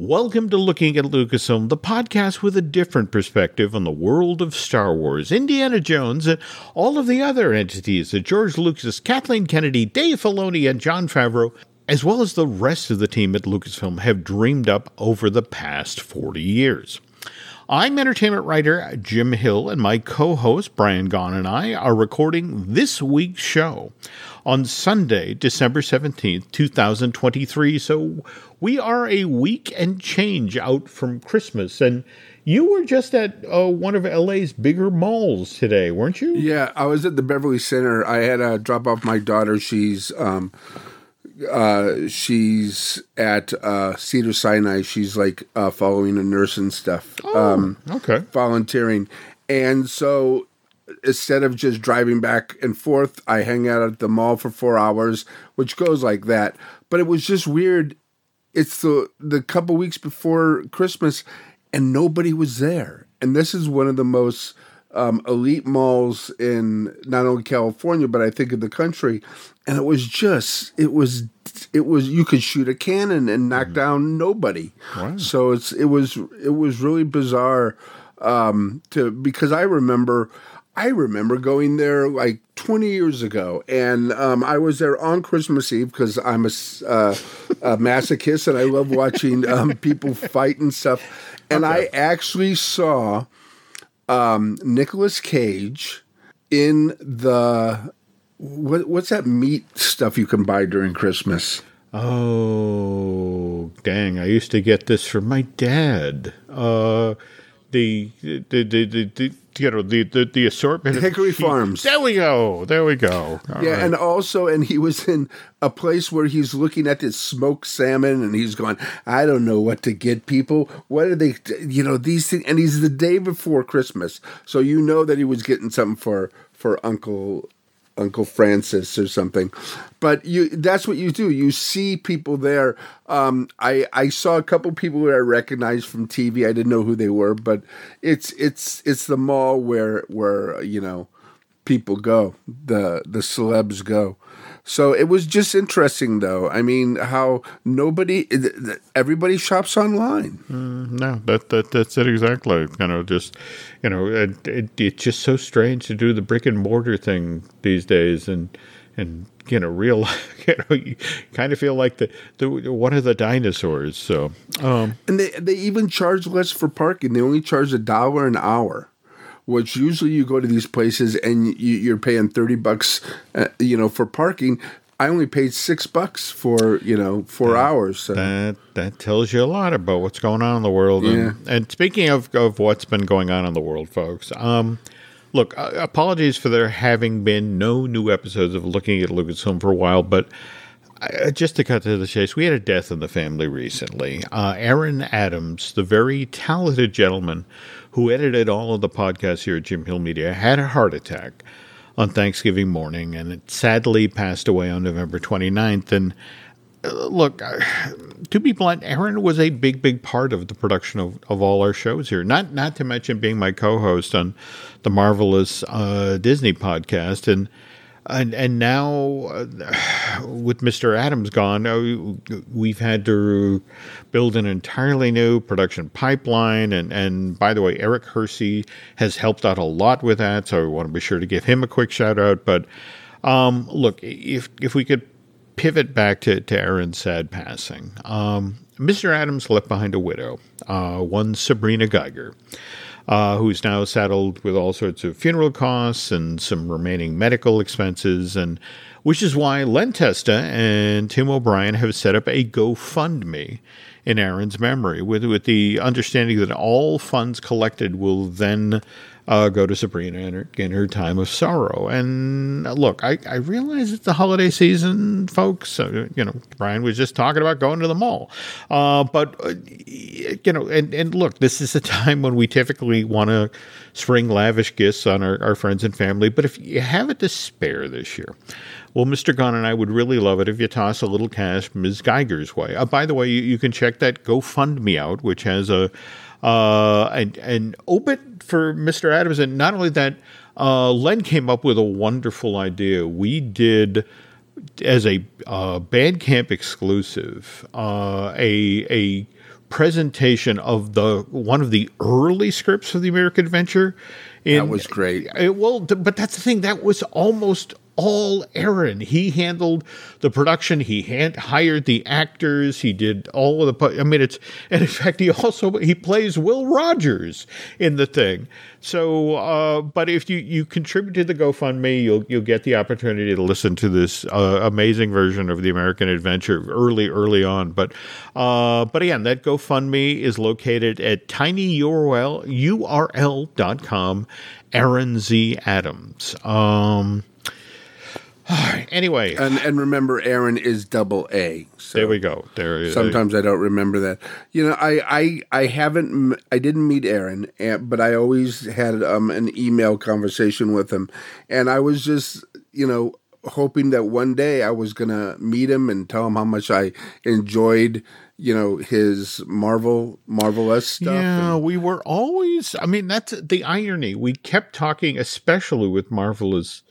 Welcome to Looking at Lucasfilm, the podcast with a different perspective on the world of Star Wars, Indiana Jones, and all of the other entities that George Lucas, Kathleen Kennedy, Dave Filoni, and Jon Favreau, as well as the rest of the team at Lucasfilm, have dreamed up over the past 40 years. I'm entertainment writer Jim Hill, and my co host Brian Gaughan and I are recording this week's show on Sunday, December 17th, 2023. So we are a week and change out from Christmas. And you were just at uh, one of LA's bigger malls today, weren't you? Yeah, I was at the Beverly Center. I had to drop off my daughter. She's um, uh, she's at uh, Cedar Sinai. She's like uh, following a nurse and stuff. Oh, um, okay. Volunteering. And so instead of just driving back and forth, I hang out at the mall for four hours, which goes like that. But it was just weird. It's the the couple weeks before Christmas, and nobody was there. And this is one of the most um, elite malls in not only California but I think in the country. And it was just it was it was you could shoot a cannon and knock mm. down nobody. Wow. So it's it was it was really bizarre um, to because I remember I remember going there like 20 years ago, and um, I was there on Christmas Eve because I'm a, uh, a, masochist and I love watching um, people fight and stuff. And okay. I actually saw um, Nicolas Cage in the what, what's that meat stuff you can buy during Christmas? Oh, dang! I used to get this from my dad. Uh, the the the the, the you know the the, the assortment Hickory Farms. There we go. There we go. All yeah, right. and also, and he was in a place where he's looking at this smoked salmon, and he's going, "I don't know what to get people. What are they? You know these things." And he's the day before Christmas, so you know that he was getting something for for Uncle Uncle Francis or something. But you that's what you do. You see people there. Um, I I saw a couple people that I recognized from TV. I didn't know who they were, but it's it's it's the mall where where you know people go. The the celebs go. So it was just interesting, though. I mean, how nobody, everybody shops online. Mm, no, that, that that's it exactly. You know, just you know, it, it, it's just so strange to do the brick and mortar thing these days, and and you know, real, you know, you kind of feel like the, the one of the dinosaurs. So, um, and they they even charge less for parking. They only charge a dollar an hour which usually you go to these places and you, are paying 30 bucks, uh, you know, for parking. I only paid six bucks for, you know, four that, hours. So. That, that tells you a lot about what's going on in the world. Yeah. And, and speaking of, of what's been going on in the world, folks, um, look, uh, apologies for there having been no new episodes of Looking at Lucasfilm for a while, but just to cut to the chase, we had a death in the family recently. Uh, Aaron Adams, the very talented gentleman who edited all of the podcasts here at Jim Hill Media, had a heart attack on Thanksgiving morning and it sadly passed away on November 29th. And uh, look, uh, to be blunt, Aaron was a big, big part of the production of, of all our shows here. Not not to mention being my co-host on the marvelous uh, Disney podcast, and and and now uh, with Mr. Adams gone, uh, we've had to build an entirely new production pipeline. And and by the way, Eric Hersey has helped out a lot with that, so I want to be sure to give him a quick shout out. But um, look, if if we could pivot back to to Aaron's sad passing, um, Mr. Adams left behind a widow, uh, one Sabrina Geiger uh, who's now saddled with all sorts of funeral costs and some remaining medical expenses, and which is why Len Testa and Tim O'Brien have set up a GoFundMe in Aaron's memory, with with the understanding that all funds collected will then uh, go to Sabrina in her, in her time of sorrow. And uh, look, I, I realize it's the holiday season, folks. Uh, you know, Brian was just talking about going to the mall. Uh, but, uh, you know, and, and look, this is a time when we typically want to spring lavish gifts on our, our friends and family. But if you have it to spare this year, well, Mr. Gaughan and I would really love it if you toss a little cash Ms. Geiger's way. Uh, by the way, you, you, can check that GoFundMe out, which has a uh, an, an obit for Mr. Adams. And not only that, uh, Len came up with a wonderful idea. We did as a uh, Bandcamp exclusive uh, a a presentation of the one of the early scripts of the American Adventure. In, that was great. It, well, but that's the thing. That was almost all Aaron. He handled the production. He hand, hired the actors. He did all of the. I mean, it's and in fact, he also he plays Will Rogers in the thing. So, uh, but if you you contribute to the GoFundMe, you'll you'll get the opportunity to listen to this uh, amazing version of the American Adventure early early on. But uh, but again, that GoFundMe is located at tinyurl url.com. Aaron Z Adams. Um, anyway, and and remember, Aaron is double A. So there we go. There. Sometimes I don't remember that. You know, I I I haven't. I didn't meet Aaron, but I always had um, an email conversation with him, and I was just you know hoping that one day I was gonna meet him and tell him how much I enjoyed you know his marvel marvelous stuff yeah and, we were always i mean that's the irony we kept talking especially with marvelous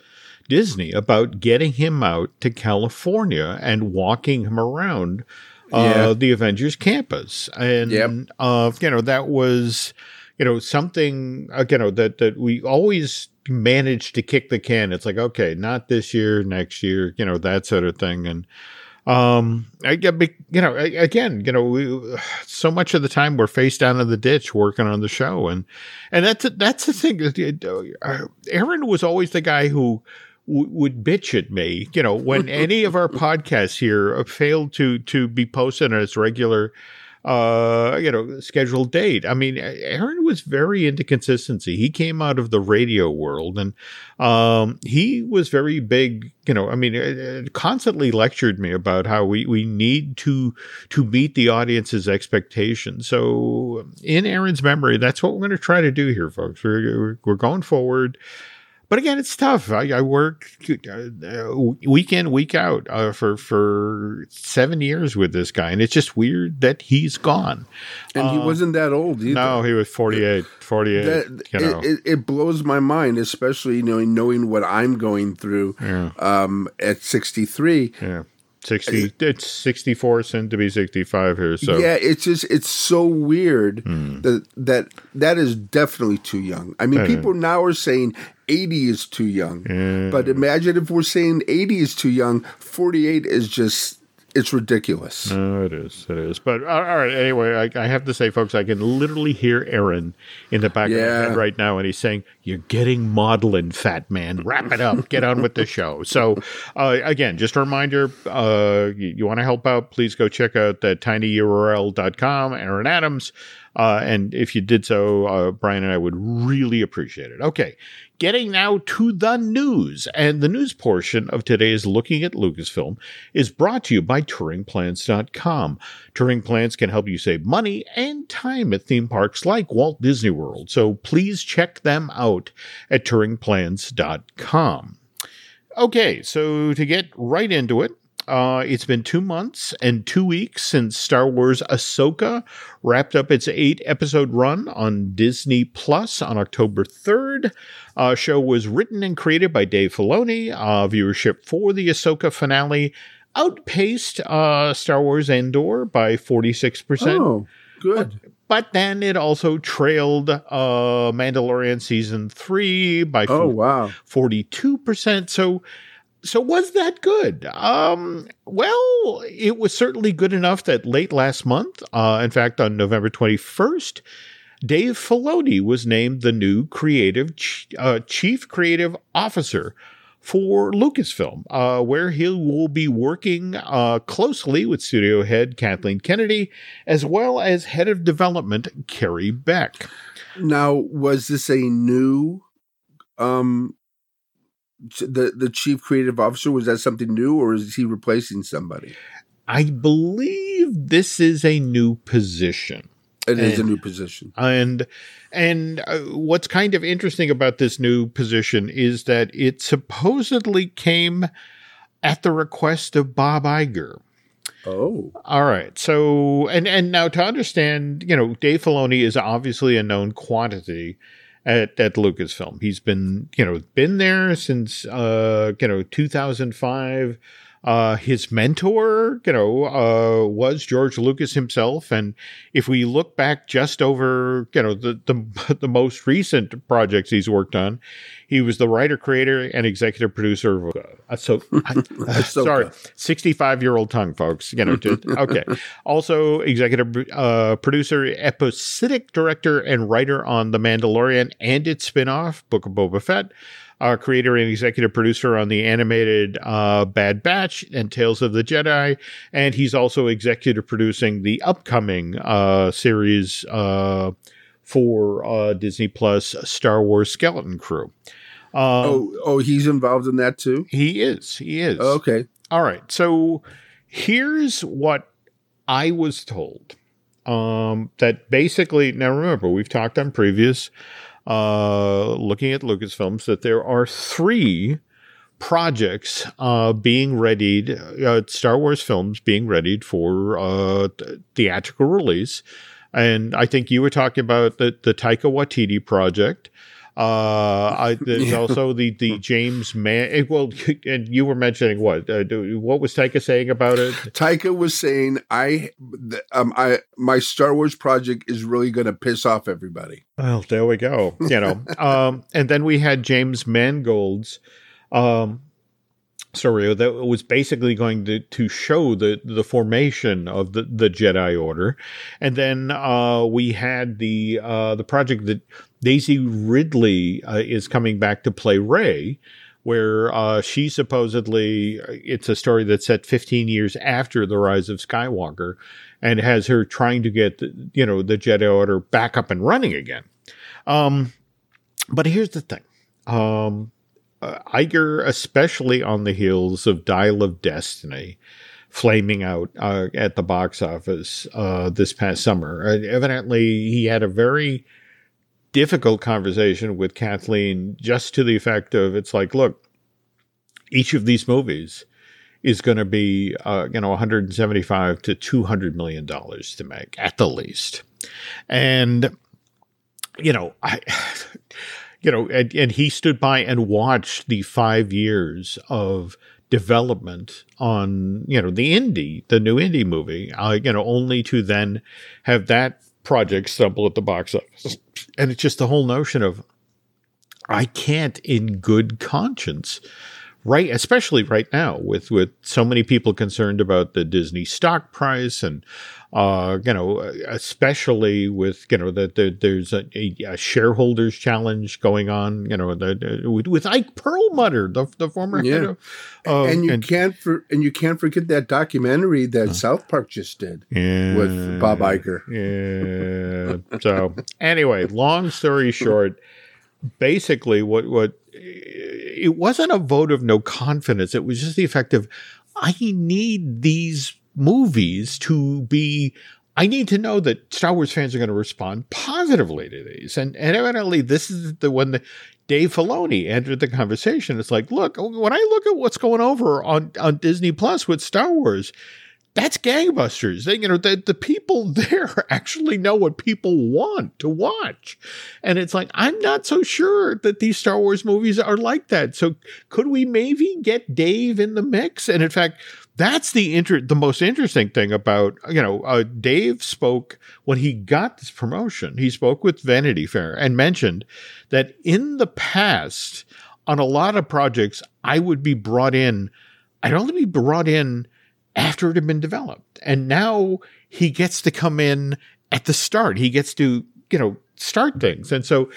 Disney about getting him out to California and walking him around uh, yeah. the Avengers campus. And, yep. uh, you know, that was, you know, something, uh, you know, that, that we always managed to kick the can. It's like, okay, not this year, next year, you know, that sort of thing. And, um, I, you know, again, you know, we, so much of the time we're face down in the ditch working on the show, and and that's that's the thing. Uh, Aaron was always the guy who w- would bitch at me, you know, when any of our podcasts here failed to to be posted on its regular uh, you know, scheduled date. I mean, Aaron was very into consistency. He came out of the radio world and um, he was very big, you know, I mean, it, constantly lectured me about how we, we need to to meet the audience's expectations. So in Aaron's memory, that's what we're going to try to do here, folks. We're, we're going forward but again, it's tough. I, I work uh, week in, week out uh, for for seven years with this guy, and it's just weird that he's gone. And uh, he wasn't that old either. No, he was 48. 48 that, you know. it, it, blows my mind, especially you know knowing what I'm going through yeah. um, at 63. Yeah 60 it's 64 soon to be 65 here so yeah it's just it's so weird mm. that that that is definitely too young i mean people now are saying 80 is too young yeah. but imagine if we're saying 80 is too young 48 is just it's ridiculous. No, it is. It is. But all right. Anyway, I, I, have to say, folks, I can literally hear Aaron in the back yeah. of my head right now, and he's saying, "You're getting maudlin, fat man. Wrap it up. Get on with the show." So, uh, again, just a reminder: uh, you, you want to help out? Please go check out the tinyurl.com. Aaron Adams. Uh, and if you did so, uh, Brian and I would really appreciate it. Okay, getting now to the news. And the news portion of today's Looking at Lucasfilm is brought to you by TouringPlans.com. Touring Plans can help you save money and time at theme parks like Walt Disney World. So please check them out at TouringPlans.com. Okay, so to get right into it, uh, it's been two months and two weeks since Star Wars Ahsoka wrapped up its eight episode run on Disney Plus on October 3rd. Uh, show was written and created by Dave Filoni. Uh, viewership for the Ahsoka finale outpaced uh, Star Wars Andor by 46%. Oh, good. But, but then it also trailed uh, Mandalorian season three by oh, wow. 42%. So so was that good? Um, well, it was certainly good enough that late last month, uh, in fact, on November 21st, Dave Filoni was named the new creative ch- uh, chief creative officer for Lucasfilm, uh, where he will be working uh, closely with studio head Kathleen Kennedy, as well as head of development Carrie Beck. Now, was this a new um the the chief creative officer was that something new or is he replacing somebody? I believe this is a new position. It is a new position. and and uh, what's kind of interesting about this new position is that it supposedly came at the request of bob Iger. Oh. All right. So and and now to understand, you know, Dave Filoni is obviously a known quantity at, at Lucasfilm. He's been, you know, been there since uh, you know, 2005. Uh, his mentor, you know, uh, was George Lucas himself. And if we look back just over, you know, the, the, the most recent projects he's worked on, he was the writer, creator, and executive producer of, uh, so, I, sorry, 65 year old tongue, folks, you know, just, okay. Also executive, uh, producer, episodic director, and writer on The Mandalorian and its spinoff, Book of Boba Fett uh, creator and executive producer on the animated uh, Bad Batch and Tales of the Jedi, and he's also executive producing the upcoming uh, series uh, for uh, Disney Plus, Star Wars Skeleton Crew. Um, oh, oh, he's involved in that too. He is. He is. Okay. All right. So here's what I was told. Um, that basically, now remember, we've talked on previous uh, looking at Lucasfilms that there are three projects uh, being readied, uh, Star Wars films being readied for uh, theatrical release. And I think you were talking about the, the Taika Waititi project. Uh, I, there's yeah. also the the James Mann. Eh, well, and you were mentioning what? Uh, what was Taika saying about it? Taika was saying, "I, um, I, my Star Wars project is really going to piss off everybody." Well, there we go. You know, um, and then we had James Mangold's um, story that was basically going to, to show the, the formation of the, the Jedi Order. And then uh, we had the uh, the project that Daisy Ridley uh, is coming back to play Rey, where uh, she supposedly it's a story that's set 15 years after the rise of Skywalker, and has her trying to get the, you know the Jedi Order back up and running again. Um, but here's the thing. Um, uh, Iger, especially on the heels of Dial of Destiny, flaming out uh, at the box office uh, this past summer. Uh, evidently, he had a very difficult conversation with Kathleen, just to the effect of it's like, look, each of these movies is going to be, uh, you know, 175 to 200 million dollars to make at the least, and you know, I you know, and, and he stood by and watched the five years of development on, you know, the indie, the new indie movie, uh, you know, only to then have that project stumble at the box office. And it's just the whole notion of, I can't in good conscience right especially right now with with so many people concerned about the Disney stock price and uh, you know, especially with you know that the, there's a, a, shareholders challenge going on, you know, the, with, with, Ike Perlmutter, the, the former yeah. head of, uh, and you and, can't for, and you can't forget that documentary that uh, South Park just did yeah, with Bob Iger. Yeah. so anyway, long story short, basically, what what it wasn't a vote of no confidence. It was just the effect of I need these movies to be I need to know that Star Wars fans are going to respond positively to these. And, and evidently, this is the one that Dave Filoni entered the conversation. It's like, look, when I look at what's going over on, on Disney Plus with Star Wars, that's gangbusters. They, you know, the, the people there actually know what people want to watch. And it's like, I'm not so sure that these Star Wars movies are like that. So could we maybe get Dave in the mix? And in fact, that's the inter- the most interesting thing about you know uh, Dave spoke when he got this promotion. He spoke with Vanity Fair and mentioned that in the past on a lot of projects I would be brought in. I'd only be brought in after it had been developed, and now he gets to come in at the start. He gets to you know start things. And so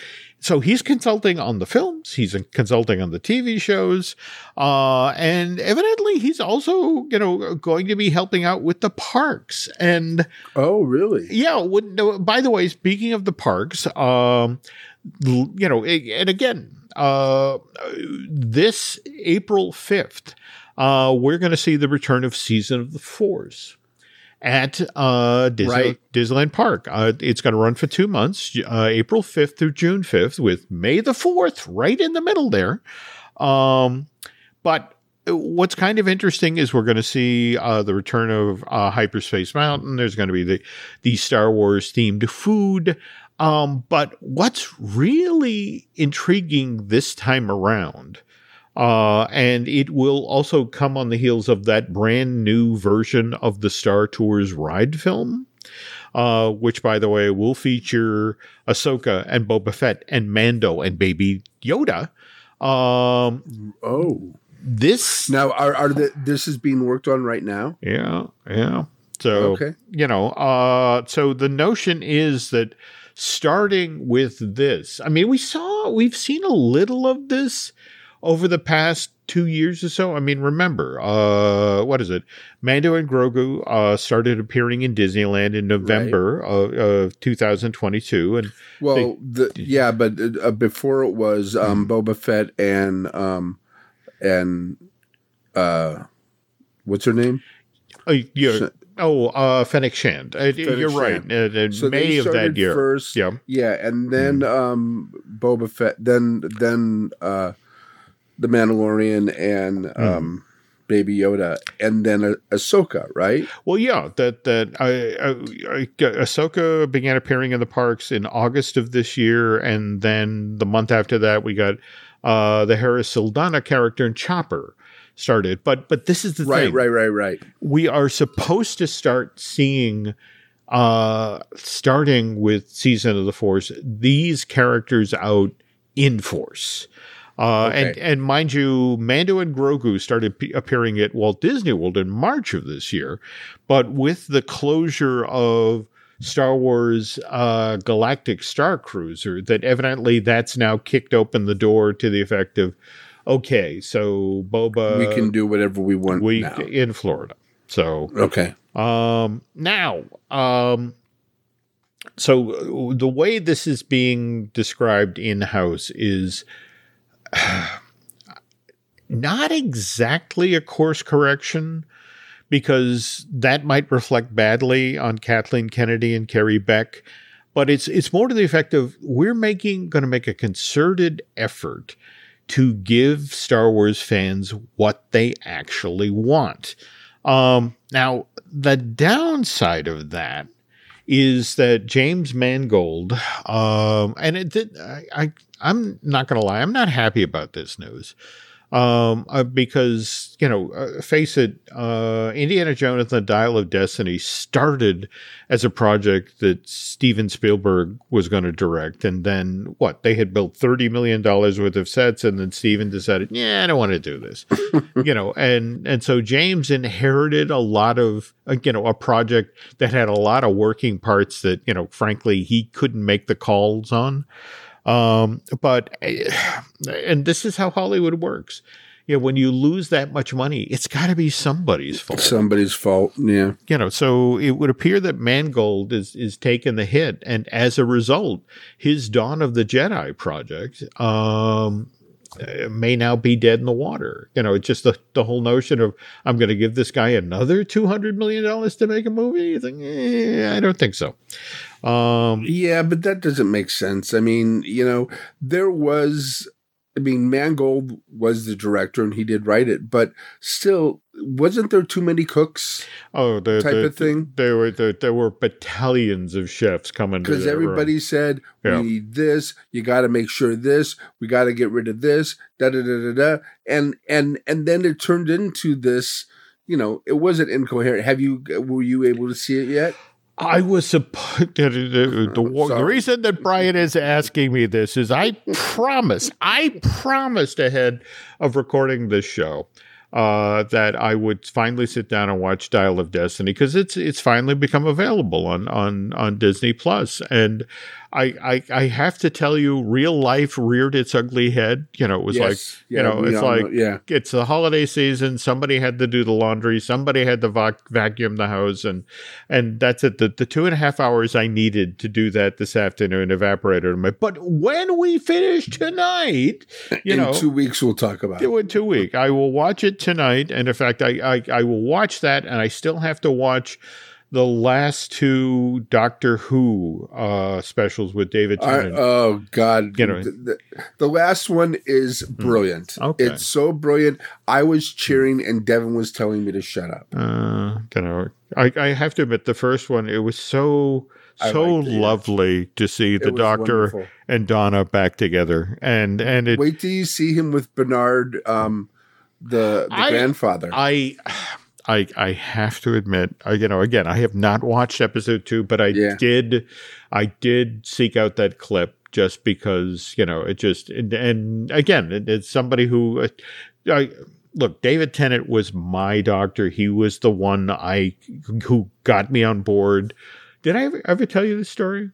so he's consulting on the films, he's consulting on the TV shows, uh, and evidently he's also, you know, going to be helping out with the parks. And oh, really? Yeah. no, by the way, speaking of the parks, um, you know, and again, uh, this April fifth, uh, we're going to see the return of Season of the Force at uh, Disney, right. Disneyland Park. Uh, it's going to run for two months, uh, April 5th through June 5th, with May the 4th right in the middle there. Um, but what's kind of interesting is we're going to see uh, the return of uh, Hyperspace Mountain. There's going to be the, the Star Wars themed food. Um, but what's really intriguing this time around uh, and it will also come on the heels of that brand new version of the Star Tours ride film, uh, which, by the way, will feature Ahsoka and Boba Fett and Mando and Baby Yoda. Um, oh, this now are are the, this is being worked on right now? Yeah, yeah. So okay. you know, uh, so the notion is that starting with this, I mean, we saw we've seen a little of this over the past two years or so. I mean, remember, uh, what is it? Mando and Grogu uh, started appearing in Disneyland in November right. of, of, 2022, and well, they, the, yeah, but uh, before it was um, mm-hmm. Boba Fett and um, and uh, what's her name? Uh, yeah. Oh, uh, Fennec Shand. Uh, Fennec you're Shand. right. Uh, so May of that year. First, yeah, yeah, and then mm. um, Boba Fett. Then then uh, the Mandalorian and mm. um, Baby Yoda, and then ah- Ahsoka, right? Well, yeah, that that I, I, I, Ahsoka began appearing in the parks in August of this year, and then the month after that, we got uh, the Hera Syndulla character in Chopper started. But but this is the right, thing, right, right, right. We are supposed to start seeing uh starting with season of the force these characters out in force uh, okay. and and mind you, Mando and Grogu started p- appearing at Walt Disney World in March of this year, but with the closure of Star Wars uh, Galactic Star Cruiser, that evidently that's now kicked open the door to the effect of, okay, so Boba, we can do whatever we want we now. in Florida. So okay, um, now, um, so the way this is being described in house is not exactly a course correction because that might reflect badly on Kathleen Kennedy and Carrie Beck. But it's it's more to the effect of we're making going to make a concerted effort to give Star Wars fans what they actually want. Um, now, the downside of that is that James Mangold, um, and it did, I, I, I'm not going to lie, I'm not happy about this news. Um, uh, because you know, uh, face it, uh, Indiana Jones and the Dial of Destiny started as a project that Steven Spielberg was going to direct, and then what? They had built thirty million dollars worth of sets, and then Steven decided, yeah, I don't want to do this, you know, and and so James inherited a lot of, uh, you know, a project that had a lot of working parts that you know, frankly, he couldn't make the calls on. Um, but and this is how Hollywood works. You know, when you lose that much money, it's got to be somebody's fault. Somebody's fault, yeah. You know, so it would appear that Mangold is is taking the hit, and as a result, his Dawn of the Jedi project um, may now be dead in the water. You know, it's just the, the whole notion of I'm going to give this guy another two hundred million dollars to make a movie. You think, eh, I don't think so. Um, yeah, but that doesn't make sense. I mean, you know, there was, I mean, Mangold was the director and he did write it, but still, wasn't there too many cooks? Oh, the, type the, of thing. There were the, there were battalions of chefs coming because everybody room. said we yeah. need this. You got to make sure this. We got to get rid of this. Da da da da da. And and and then it turned into this. You know, it wasn't incoherent. Have you were you able to see it yet? I was supposed the, the, the, reason that Brian is asking me this is I promise, I promised ahead of recording this show uh, that I would finally sit down and watch Dial of Destiny because it's it's finally become available on on on Disney Plus, and I, I I have to tell you, real life reared its ugly head. You know, it was Yes. like Yeah, you know, it's like know- yeah. it's the holiday season. Somebody had to do the laundry. Somebody had to vac- vacuum the house, and and that's it. The, the two and a half hours I needed to do that this afternoon evaporated. my- But when we finish tonight, you In know, two weeks, we'll talk about it. do it two week. I will watch it tonight, and in fact, I, I I will watch that, and I still have to watch the last two Doctor Who uh, specials with David I, Tennant. oh God! You know. the, the, last one is brilliant. Okay. It's so brilliant. I was cheering, and Devin was telling me to shut up. uh, don't know. I, I have to admit, the first one it was so so liked it, yeah. lovely to see the Doctor wonderful. and Donna back together, and and it Wait till you see him with Bernard, um, the the I- grandfather. I. I, I have to admit, I, you know, again, I have not watched episode two, but I Yeah. did, I did seek out that clip just because, you know, it just, and, and again, it, it's somebody who, uh, I, look, David Tennant was my doctor. He was the one I, who got me on board. Did I ever, ever tell you this story?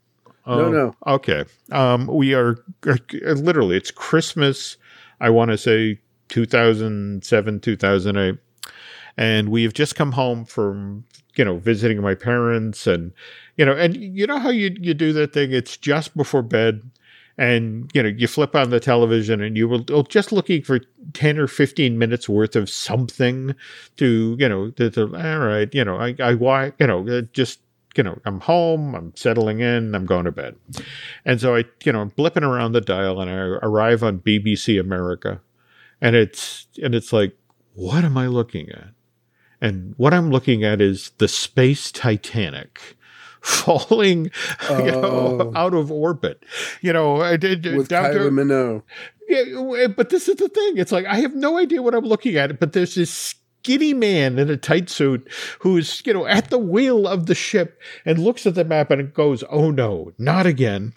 No, Uh, no. Okay. Um, we are uh, literally, it's Christmas. I want to say 2007, 2008 and we have just come home from you know visiting my parents and you know and you know how you you do that thing? It's just before bed and you know you flip on the television and you oh, just looking for 10 or 15 minutes worth of something to you know to, to, all right you know i i why you know uh, just you know i'm home i'm settling in i'm going to bed. And so i you know i'm blipping around the dial and i arrive on bbc america and it's and it's like what am i looking at and what I'm looking at is the space Titanic falling you know, Oh. out of orbit. You know, I did with down to- Minogue. yeah, eh, but this is the thing. It's like I have no idea what I'm looking at, but there's this skinny man in a tight suit who's, you know, at the wheel of the ship and looks at the map and goes, "Oh no, not again."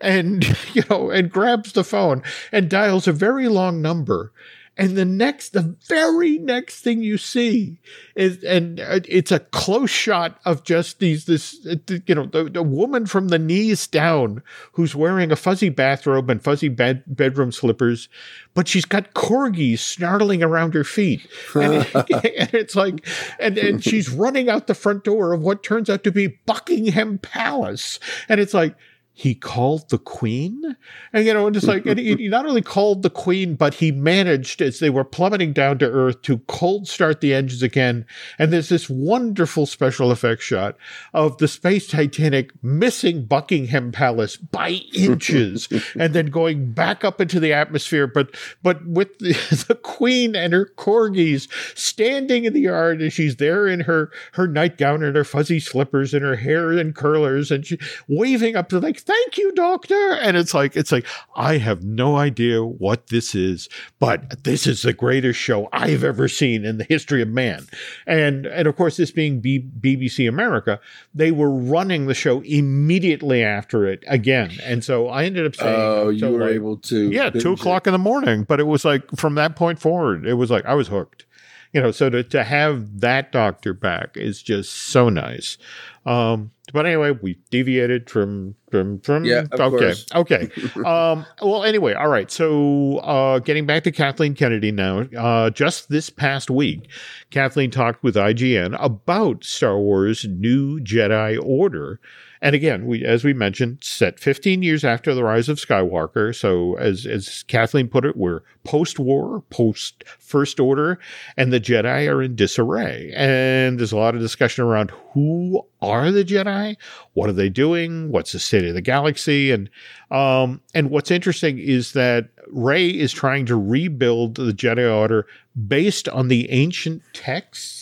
And, you know, and grabs the phone and dials a very long number. And the next, the very next thing you see is, and uh, it's a close shot of just these, this, uh, you know, the, the woman from the knees down who's wearing a fuzzy bathrobe and fuzzy bed, bedroom slippers, but she's got corgis snarling around her feet. And, it- and it's like, and, and she's running out the front door of what turns out to be Buckingham Palace. And it's like, he called the queen? And you know and it's like and he, he not only called the queen but he managed as they were plummeting down to earth to cold start the engines again. And there's this wonderful special effects shot of the space titanic missing buckingham palace by inches and then going back up into the atmosphere. But but with the, the queen and her corgis standing in the yard and she's there in her her nightgown and her fuzzy slippers and her hair in curlers and she waving up to like thank you doctor and it's like it's like i have no idea what this is but this is the greatest show i've ever seen in the history of man and and of course this being B- bbc america they were running the show immediately after it again and so i ended up saying Oh, you were like, able to. yeah, two it. o'clock in the morning. But it was like from that point forward, it was like I was hooked. You know, so to, to have that doctor back is just so nice. Um, but anyway, we deviated from from from. Yeah, of okay, course. okay. um, well, anyway, all right. So, uh, getting back to Kathleen Kennedy now. Uh, just this past week, Kathleen talked with IGN about Star Wars: New Jedi Order. And again, we as we mentioned, set 15 years after the rise of Skywalker. So as as Kathleen put it, we're post-war, post First Order, and the Jedi are in disarray. And there's a lot of discussion around who are the Jedi, what are they doing, what's the state of the galaxy, and um, and what's interesting is that Rey is trying to rebuild the Jedi Order based on the ancient texts.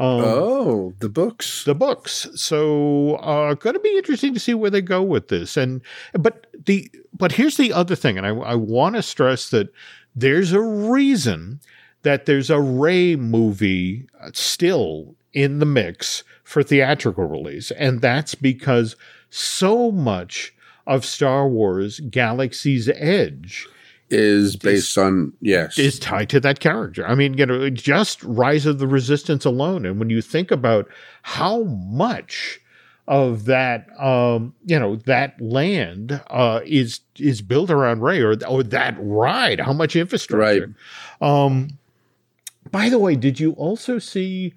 Um, Oh, the books. the books. So uh going to be interesting to see where they go with this. And but the but here's the other thing, and I, I want to stress that there's a reason that there's a Rey movie still in the mix for theatrical release, and that's because so much of Star Wars Galaxy's Edge is based on yes. is tied to that character. I mean, you know, just Rise of the Resistance alone. And when you think about how much of that um you know that land uh is is built around Rey or or that ride how much infrastructure right. um by the way did you also see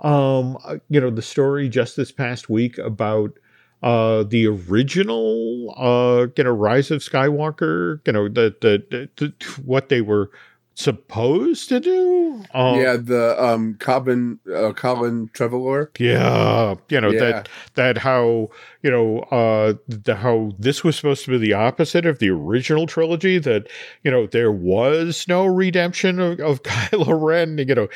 um uh, you know the story just this past week about uh the original uh you know rise of skywalker you know the the, the, the what they were supposed to do. Um, yeah, the um Colin uh, Colin Trevorrow. Yeah, you know yeah. that that how you know uh the how this was supposed to be the opposite of the original trilogy. That you know there was no redemption of, of Kylo Ren. You know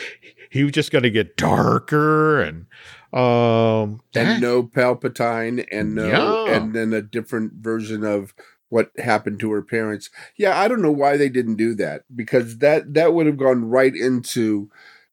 he was just going to get darker and um and no Palpatine and no yeah. and then a different version of what happened to her parents. Yeah, I don't know why they didn't do that because that that would have gone right into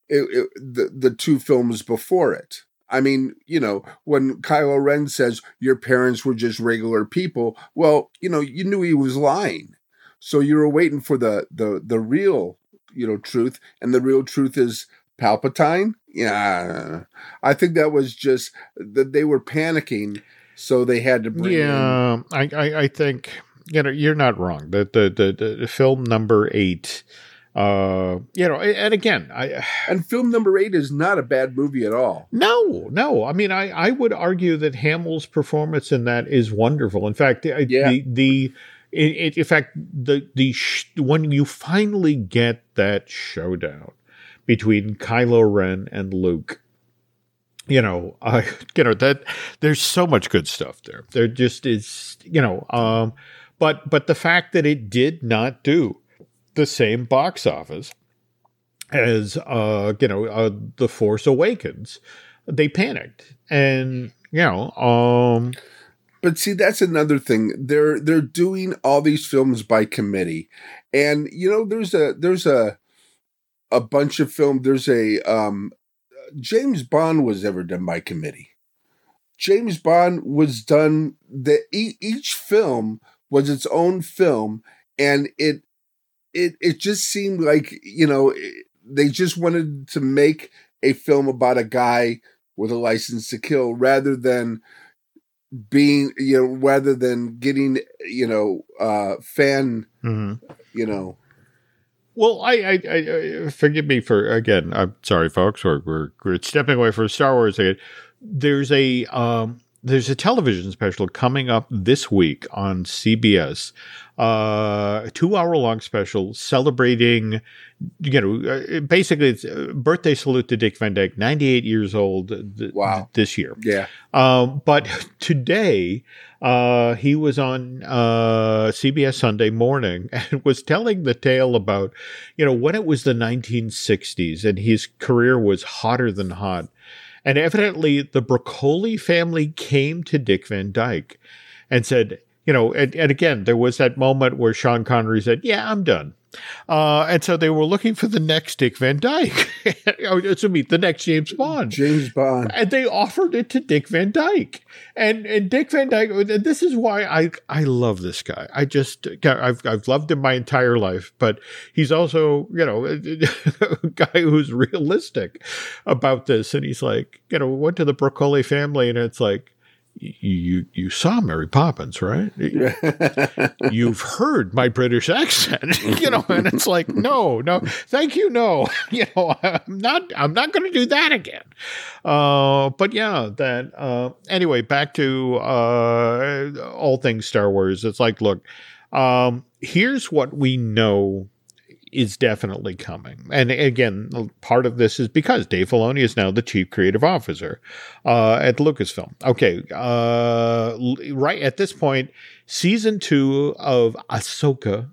it, it, the the two films before it. I mean, you know, when Kylo Ren says your parents were just regular people, well, you know, you knew he was lying, so you were waiting for the the the real, you know, truth, and the real truth is Palpatine. Yeah, I think that was just that they were panicking, so they had to bring. Yeah, I, I I think you know, you're not wrong. The the the, the film number eight. Uh, you know, and again, I and film number eight is not a bad movie at all. No, no. I mean, I I would argue that Hamill's performance in that is wonderful. In fact, yeah. the the in, in fact the the sh- when you finally get that showdown between Kylo Ren and Luke, you know, you know that there's so much good stuff there. There just is, you know, um, but but the fact that it did not do the same box office as uh, you know uh, the Force Awakens, they panicked, and you know. Um, but see, that's another thing. They're they're doing all these films by committee, and you know, there's a there's a a bunch of film. There's a um, James Bond was ever done by committee. James Bond was done that each film was its own film, and it it it just seemed like you know they just wanted to make a film about a guy with a license to kill rather than being you know rather than getting you know uh fan mm-hmm. you know well I, I, I forgive me for again i'm sorry folks we're, we're, we're stepping away from star wars again. There's a um there's a television special coming up this week on CBS, uh, a two hour long special celebrating, you know, uh, basically it's birthday salute to Dick Van Dyke, 98 years old th- wow. this year. Yeah. Um, but today, uh, he was on uh, CBS Sunday morning and was telling the tale about, you know, when it was the 1960s and his career was hotter than hot and evidently, the Broccoli family came to Dick Van Dyke and said, you know, and, and again, there was that moment where Sean Connery said, Yeah, I'm done. Uh, and so they were looking for the next Dick Van Dyke, to meet the next James Bond. James Bond. And they offered it to Dick Van Dyke. And and Dick Van Dyke, this is why I, I love this guy. I just, I've, I've loved him my entire life, but he's also, you know, a guy who's realistic about this. And he's like, you know, went to the Broccoli family and it's like, you you saw Mary Poppins, right? You've heard my British accent, you know, and it's like, no, no, thank you, no, you know, I'm not, I'm not going to do that again. Uh, but yeah, that uh, anyway. Back to uh, all things Star Wars. It's like, look, um, here's what we know is definitely coming. And again, part of this is because Dave Filoni is now the chief creative officer uh, at Lucasfilm. Okay, uh, right at this point, season two of Ahsoka,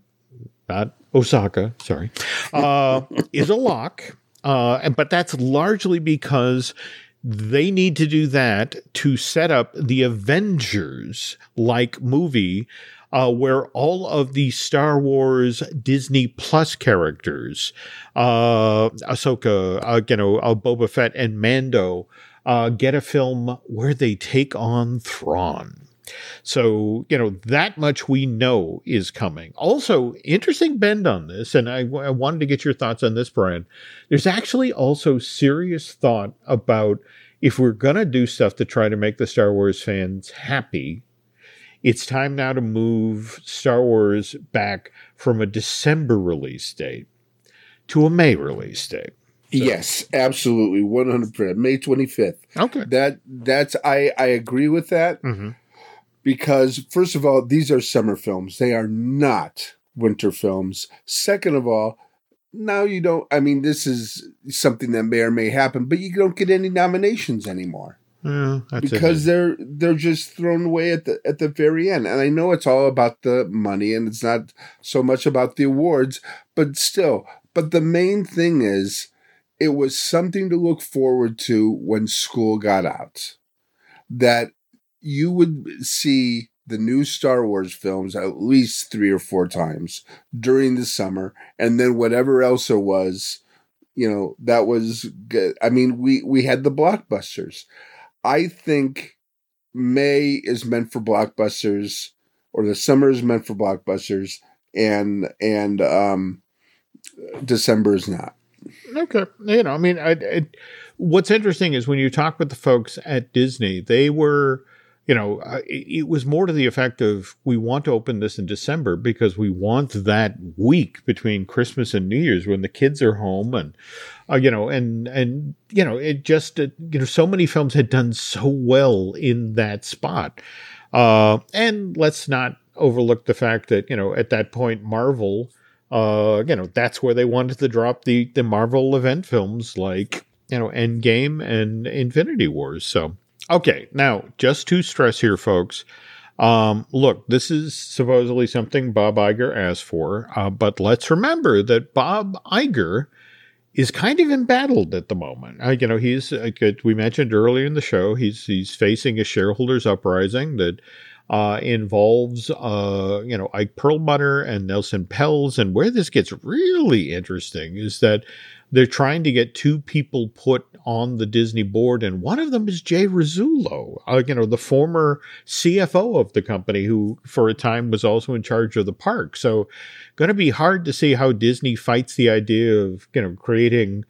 not Osaka, sorry, uh, is a lock. Uh, but that's largely because they need to do that to set up the Avengers like movie uh, where all of the Star Wars Disney Plus characters, uh, Ahsoka, uh, you know, uh, Boba Fett, and Mando, uh, get a film where they take on Thrawn. So, you know, that much we know is coming. Also, interesting bend on this, and I, I, wanted to get your thoughts on this, Brian. There's actually also serious thought about if we're going to do stuff to try to make the Star Wars fans happy, it's time now to move Star Wars back from a December release date to a May release date. So. Yes, absolutely, one hundred percent. May twenty fifth. Okay, that that's I I agree with that mm-hmm. because first of all, these are summer films; they are not winter films. Second of all, now you don't. I mean, this is something that may or may happen, but you don't get any nominations anymore. Yeah, because it. they're they're just thrown away at the at the very end. And I know it's all about the money and it's not so much about the awards, but still. But the main thing is it was something to look forward to when school got out. That you would see the new Star Wars films at least three or four times during the summer, and then whatever else there was, you know, that was good. I mean, we we had the blockbusters. I think May is meant for blockbusters, or the summer is meant for blockbusters, and and um, December is not. Okay, you know, I mean, I, I, what's interesting is when you talk with the folks at Disney, they were you know, it was more to the effect of we want to open this in December because we want that week between Christmas and New Year's when the kids are home and, uh, you know, and, and, you know, it just, uh, you know, so many films had done so well in that spot. Uh, and let's not overlook the fact that, you know, at that point, Marvel, uh, you know, that's where they wanted to drop the, the Marvel event films like, you know, Endgame and Infinity Wars. So, Okay, now just to stress here, folks. Um, look, this is supposedly something Bob Iger asked for, uh, but let's remember that Bob Iger is kind of embattled at the moment. Uh, you know, he's uh, we mentioned earlier in the show he's he's facing a shareholders uprising that uh, involves uh, you know Ike Perlmutter and Nelson Peltz, and where this gets really interesting is that they're trying to get two people put on the Disney board, and one of them is Jay Rasulo, uh, you know, the former CFO of the company, who for a time was also in charge of the park. So, going to be hard to see how Disney fights the idea of you know creating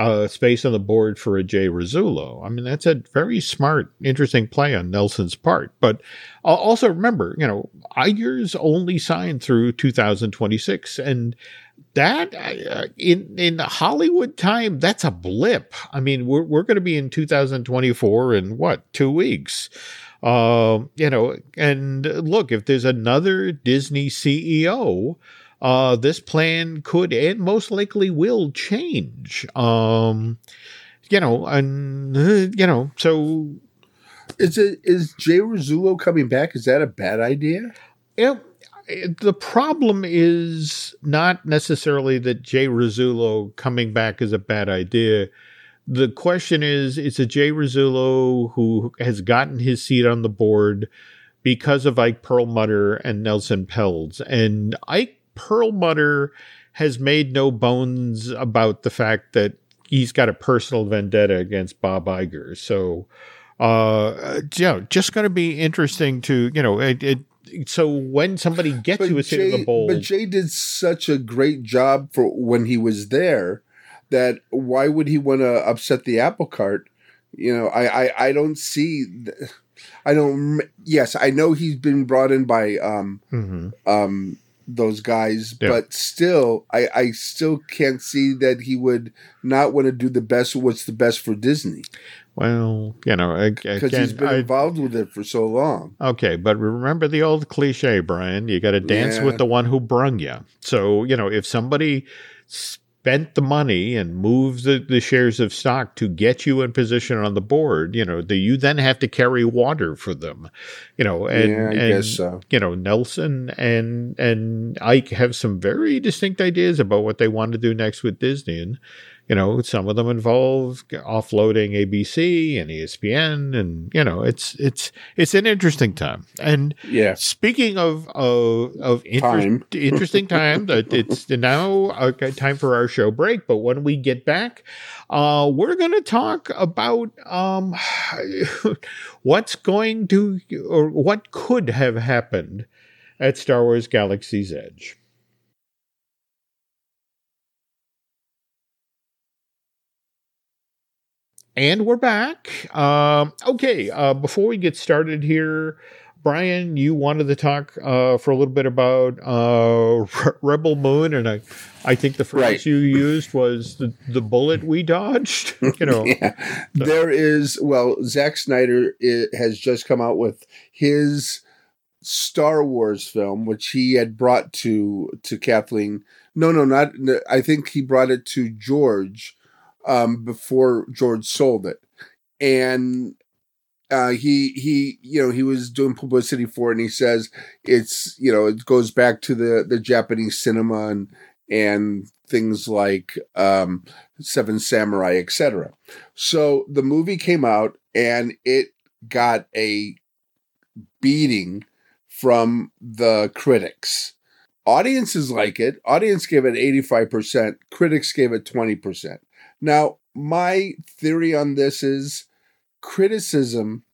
uh, space on the board for a Jay Rasulo. I mean, that's a very smart, interesting play on Nelson's part. But also remember, you know, Iger's only signed through 2026, and that uh, in in Hollywood time, that's a blip. I mean, we're we're going to be in 2024 in what two weeks. Uh, you know, and look, if there's another Disney CEO, uh, this plan could and most likely will change. Um, you know, and uh, you know, so is it is Jay Rasulo coming back? Is that a bad idea? Yeah the problem is not necessarily that Jay Rasulo coming back is a bad idea. The question is, it's a Jay Rasulo who has gotten his seat on the board because of Ike Perlmutter and Nelson Peltz. And Ike Perlmutter has made no bones about the fact that he's got a personal vendetta against Bob Iger. So, uh, you know, just going to be interesting to, you know, it, it so when somebody gets but you a seat in the bowl, but Jay did such a great job for when he was there that why would he want to upset the apple cart? You know, I I, I don't see. I don't. Yes, I know he's been brought in by um mm-hmm. um those guys, yeah. but still, I I still can't see that he would not want to do the best. What's the best for Disney? Well, you know, because he's been I, involved with it for so long. Okay, but remember the old cliche, Brian. You got to dance yeah. with the one who brung you. So you know, if somebody spent the money and moved the, the shares of stock to get you in position on the board, you know, the, you then have to carry water for them, you know, and, yeah, and so. you know, Nelson and, and Ike have some very distinct ideas about what they want to do next with Disney. And, you know, some of them involve offloading ABC and ESPN, and you know, it's it's it's an interesting time. And yeah, speaking of of, of inter- time. interesting time, it's now okay, time for our show break. But when we get back, uh, we're going to talk about um, what's going to or what could have happened at Star Wars Galaxy's Edge. And we're back. Um, okay, uh, before we get started here, Brian, you wanted to talk uh, for a little bit about uh, Rebel Moon, and I, I think the phrase right. you used was the, the bullet we dodged. You know, yeah. so. there is well, Zack Snyder has just come out with his Star Wars film, which he had brought to to Kathleen. No, no, not. I think he brought it to George um, before George sold it, and uh, he he you know he was doing publicity for it, and he says it's you know it goes back to the the Japanese cinema and and things like um, Seven Samurai, etc. So the movie came out and it got a beating from the critics. Audiences like it. Audience gave it 85%. Critics gave it 20%. Now, my theory on this is criticism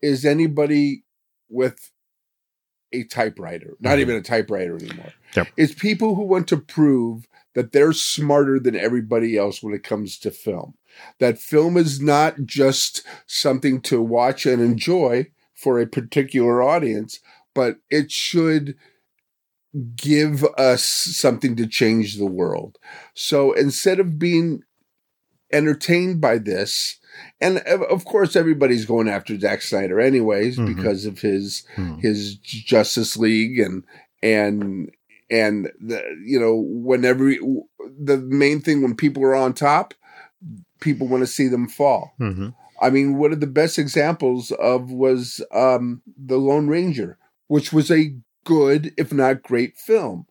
is anybody with a typewriter, not mm-hmm. even a typewriter anymore. Yep. It's people who want to prove that they're smarter than everybody else when it comes to film. That film is not just something to watch and enjoy for a particular audience, but it should give us something to change the world. So instead of being entertained by this, and of course everybody's going after Zack Snyder anyways mm-hmm. because of his mm-hmm. his Justice League and and and the, you know whenever the main thing when people are on top, people want to see them fall. Mm-hmm. I mean, one of the best examples of was um, the Lone Ranger, which was a good, if not great, film,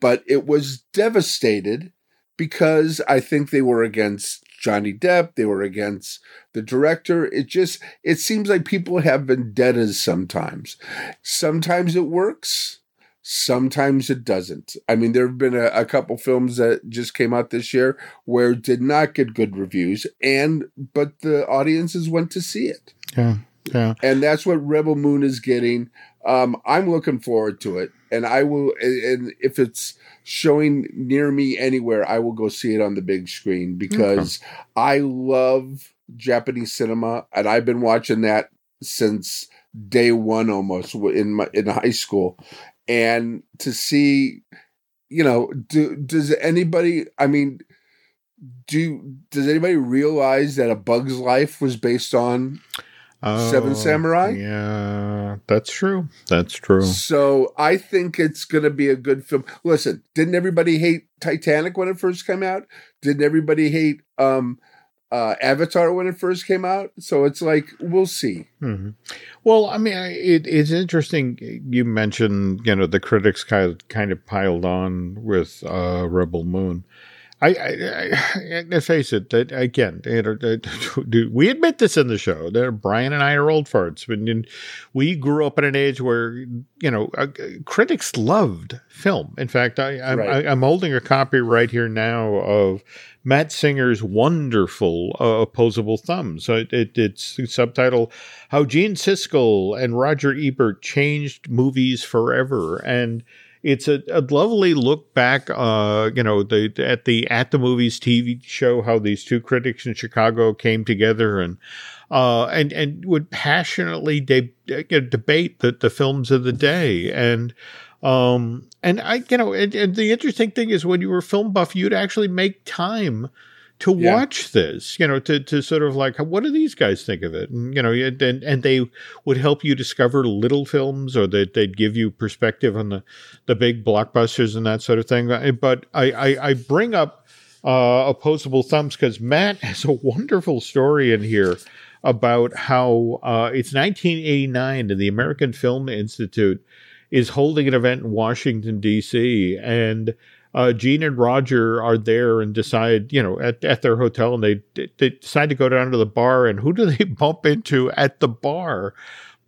but it was devastated because I think they were against Johnny Depp, they were against the director. It just it seems like people have vendettas sometimes. Sometimes it works, sometimes it doesn't. I mean, there have been a, a couple films that just came out this year where it did not get good reviews, and but the audiences went to see it. Yeah. Yeah. And that's what Rebel Moon is getting. Um, I'm looking forward to it, and I will. And if it's showing near me anywhere, I will go see it on the big screen because. I love Japanese cinema, and I've been watching that since day one almost in my in high school. And to see, you know, do does anybody? I mean, do does anybody realize that A Bug's Life was based on? Oh, Seven Samurai. Yeah, that's true. That's true. So I think it's going to be a good film. Listen, didn't everybody hate Titanic when it first came out? Didn't everybody hate um, uh, Avatar when it first came out? So it's like we'll see. Mm-hmm. Well, I mean, it, it's interesting. You mentioned, you know, the critics kind of kind of piled on with uh, Rebel Moon. I, I, I, face it. That again, we admit this in the show. That Brian and I are old farts. When we grew up in an age where you know uh, critics loved film. In fact, I, I'm, right. I, am holding a copy right here now of Matt Singer's wonderful uh, opposable thumbs. So it, it, it's subtitle "How Gene Siskel and Roger Ebert Changed Movies Forever," and it's a, a lovely look back, uh, you know, the, at the at the movies TV show, how these two critics in Chicago came together and uh, and and would passionately de- debate the, the films of the day and. Um, and I, you know, and, and the interesting thing is when you were film buff, you'd actually make time to yeah. watch this, you know, to, to sort of like, what do these guys think of it? And, you know, and, and they would help you discover little films or that they'd give you perspective on the, the big blockbusters and that sort of thing. But I, I, I bring up uh, opposable thumbs because Matt has a wonderful story in here about how uh, it's 1989 and the American Film Institute is holding an event in Washington, D.C. And uh, Gene and Roger are there and decide, you know, at, at their hotel, and they they decide to go down to the bar. And who do they bump into at the bar?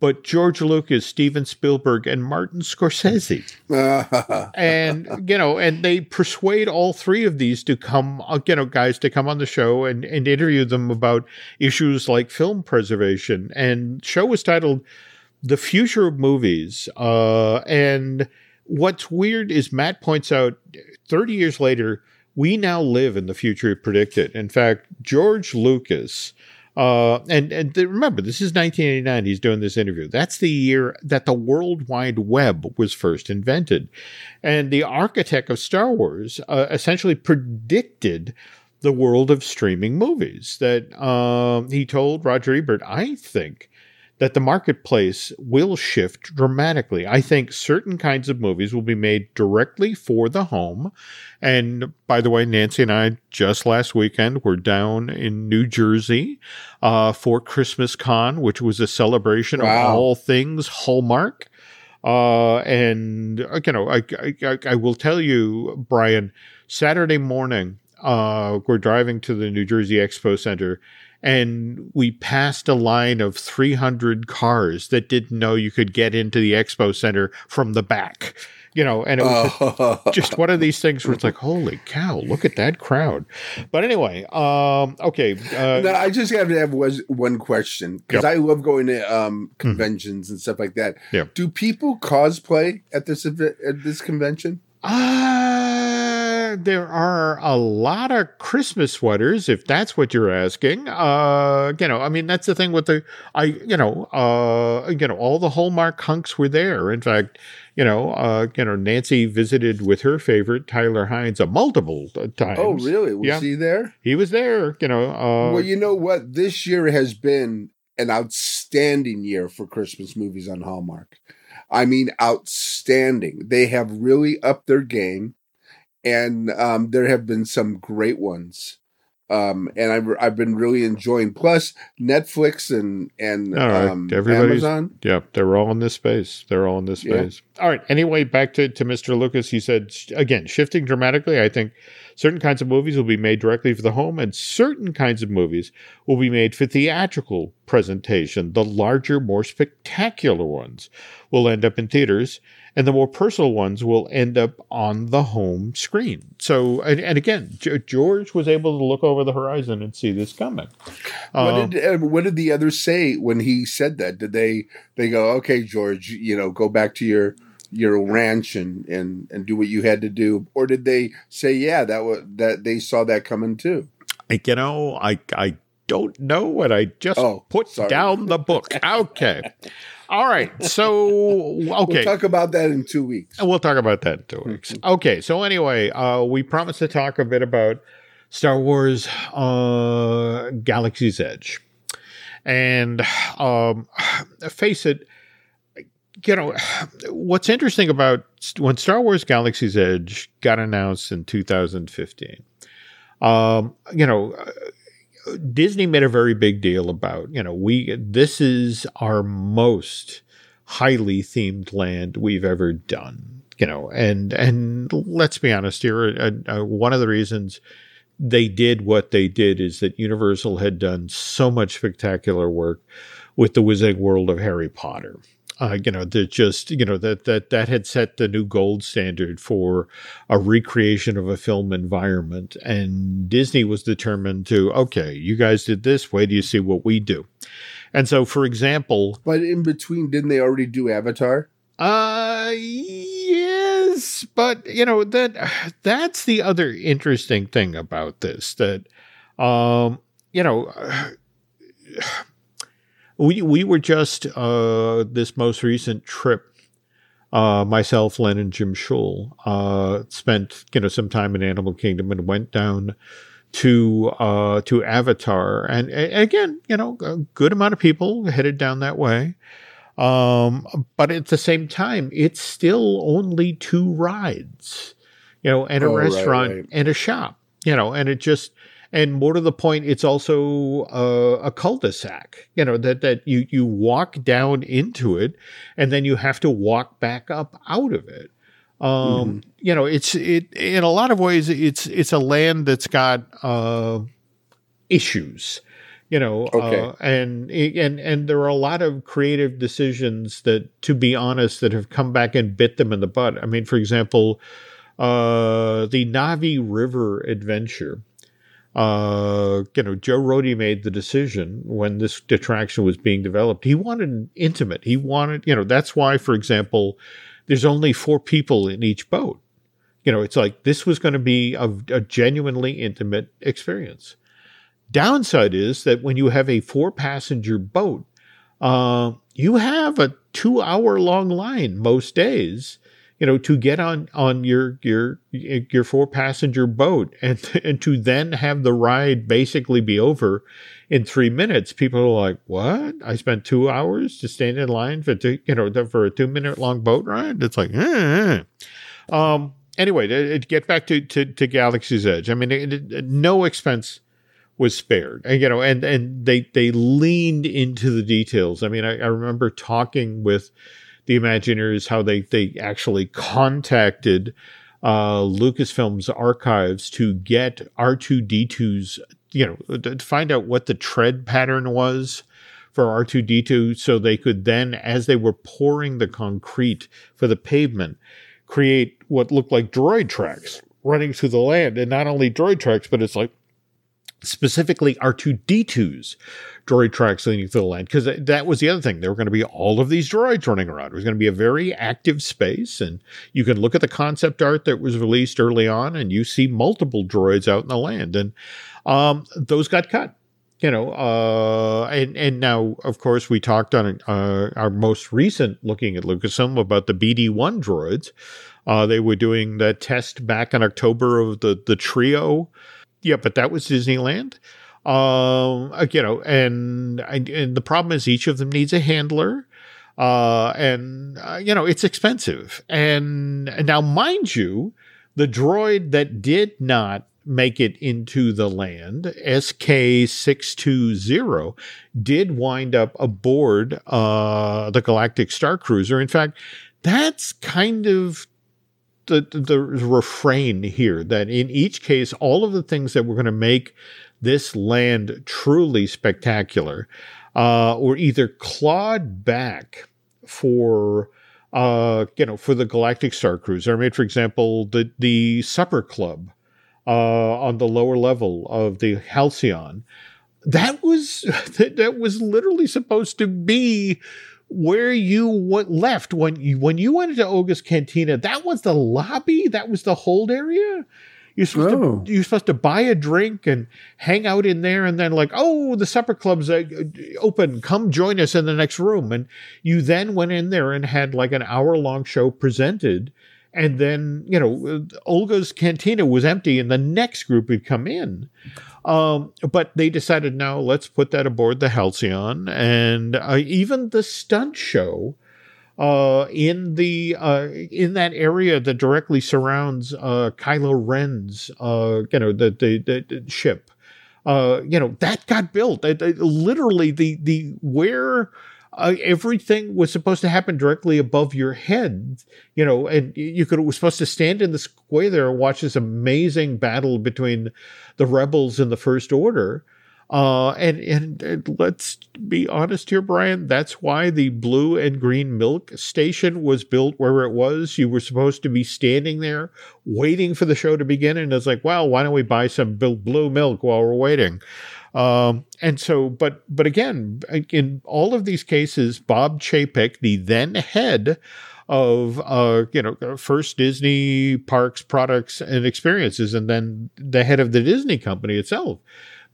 But George Lucas, Steven Spielberg, and Martin Scorsese, and you know, and they persuade all three of these to come, uh, you know, guys to come on the show and and interview them about issues like film preservation. And show was titled "The Future of Movies," uh, and what's weird is Matt points out 30 years later, we now live in the future predicted. In fact, George Lucas Uh, and and remember, this is 1989. He's doing this interview. That's the year that the World Wide Web was first invented, and the architect of Star Wars uh, essentially predicted the world of streaming movies. That um, he told Roger Ebert, I think that the marketplace will shift dramatically. I think certain kinds of movies will be made directly for the home. And by the way, Nancy and I just last weekend were down in New Jersey uh, for Christmas Con, which was a celebration wow. of all things Hallmark. Uh, and uh, you know, I, I, I will tell you, Brian, Saturday morning, uh, we're driving to the New Jersey Expo Center and we passed a line of 300 cars that didn't know you could get into the expo center from the back you know and it was just one of these things where it's like holy cow look at that crowd but anyway um okay uh, no, i just have to have one question because yep. i love going to um mm-hmm. conventions mm-hmm. and stuff like that yeah do people cosplay at this event at this convention uh, there are a lot of Christmas sweaters, if that's what you're asking. Uh, you know, I mean, that's the thing with the, I, you know, uh, you know, all the Hallmark hunks were there. In fact, you know, uh, you know, Nancy visited with her favorite Tyler Hynes a multiple times. Oh, really? Was yeah. he there? He was there. You know. Uh, well, you know what? This year has been an outstanding year for Christmas movies on Hallmark. I mean, outstanding. They have really upped their game, and um, there have been some great ones. Um, and I've I've been really enjoying. Plus, Netflix and and right. um, Amazon. Yeah, they're all in this space. They're all in this space. Yeah. All right. Anyway, back to to Mr. Lucas. He said again, shifting dramatically. I think Certain kinds of movies will be made directly for the home, and certain kinds of movies will be made for theatrical presentation. The larger, more spectacular ones will end up in theaters, and the more personal ones will end up on the home screen. So, and, and again, George was able to look over the horizon and see this coming. What um, did uh, what did the others say when he said that? Did they they go, okay, George, you know, go back to your your ranch and and and do what you had to do, or did they say, yeah, that was that they saw that coming too? You know, I I don't know, and I just oh, put sorry. down the book. Okay. All right. So, okay. We'll talk about that in two weeks. We'll talk about that in two weeks. okay. So, anyway, uh, we promised to talk a bit about Star Wars uh, Galaxy's Edge. And um, face it, you know, what's interesting about when Star Wars Galaxy's Edge got announced in 2015, um, you know, Disney made a very big deal about, you know, we, this is our most highly themed land we've ever done, you know, and, and let's be honest here, uh, uh, one of the reasons they did what they did is that Universal had done so much spectacular work with the Wizarding World of Harry Potter uh, you know, that just you know that that that had set the new gold standard for a recreation of a film environment, and Disney was determined to okay, you guys did this, wait do you see what we do? And so, for example, but in between, didn't they already do Avatar? Uh, yes, but you know that that's the other interesting thing about this that, um, you know we we were just uh, this most recent trip. Uh, myself, Len, and Jim Shull uh, spent you know some time in Animal Kingdom and went down to uh, to Avatar, and, and, again, you know, a good amount of people headed down that way. Um, but at the same time, it's still only two rides, you know, and a oh, restaurant right, right. and a shop, you know, and it just and more to the point, it's also a, a cul-de-sac. You know that that you you walk down into it, and then you have to walk back up out of it. Um, mm-hmm. You know, it's it in a lot of ways. It's it's a land that's got uh, issues. You know, okay. uh, and and and there are a lot of creative decisions that, to be honest, that have come back and bit them in the butt. I mean, for example, uh, the Na'vi River adventure uh, you know, Joe Rohde made the decision when this attraction was being developed. He wanted intimate. He wanted, you know, that's why, for example, there's only four people in each boat. You know, it's like this was going to be a, a genuinely intimate experience. Downside is that when you have a four passenger boat, uh, you have a two hour long line most days you know, to get on on your your your four passenger boat and and to then have the ride basically be over in three minutes. People are like, "What? I spent two hours to stand in line for two, you know for a two minute long boat ride?" It's like, eh. um. Anyway, to, to, get back to, to to Galaxy's Edge, I mean, it, it, no expense was spared, and you know, and and they they leaned into the details. I mean, I, I remember talking with the Imagineers how they they actually contacted uh, Lucasfilm's archives to get R2D2's you know to find out what the tread pattern was for R2D2 so they could then as they were pouring the concrete for the pavement create what looked like droid tracks running through the land. And not only droid tracks but it's like specifically R2D2's droid tracks leading through the land. Because that was the other thing. There were going to be all of these droids running around. It was going to be a very active space. And you can look at the concept art that was released early on and you see multiple droids out in the land. And um, those got cut. You know, uh, and and now of course we talked on uh, our most recent looking at Lucasfilm about the BD one droids. Uh, they were doing the test back in October of the the trio yeah, but that was Disneyland. Um, uh, you know, and and the problem is each of them needs a handler. Uh, and uh, you know, it's expensive. And, and now, mind you, the droid that did not make it into the land, SK620, did wind up aboard uh, the Galactic Star Cruiser. In fact, that's kind of the, the refrain here that in each case, all of the things that were going to make this land truly spectacular uh, were either clawed back for uh, you know, for the Galactic Star Cruiser. I mean, for example, the the supper club uh, on the lower level of the Halcyon. That was that, that was literally supposed to be where you went left when you when you went into Oga's Cantina. That was the lobby. That was the hold area. You're supposed oh. to you're supposed to buy a drink and hang out in there, and then like, oh, the supper club's uh, open. Come join us in the next room. And you then went in there and had like an hour long show presented. And then you know Oga's Cantina was empty, and the next group would come in. Um, but they decided, no, let's put that aboard the Halcyon. And uh, even the stunt show uh, in the uh, in that area that directly surrounds uh, Kylo Ren's, uh, you know, the, the, the ship, uh, you know, that got built. literally, the the where uh, everything was supposed to happen directly above your head, you know, and you could was supposed to stand in the square there and watch this amazing battle between the rebels and the First Order. Uh, and, and, and let's be honest here, Brian. That's why the blue and green milk station was built where it was. You were supposed to be standing there waiting for the show to begin, and it's like, well, why don't we buy some blue milk while we're waiting? Um, and so, but but again, in all of these cases, Bob Chapek, the then head of uh, you know first Disney parks, products, and experiences, and then the head of the Disney company itself,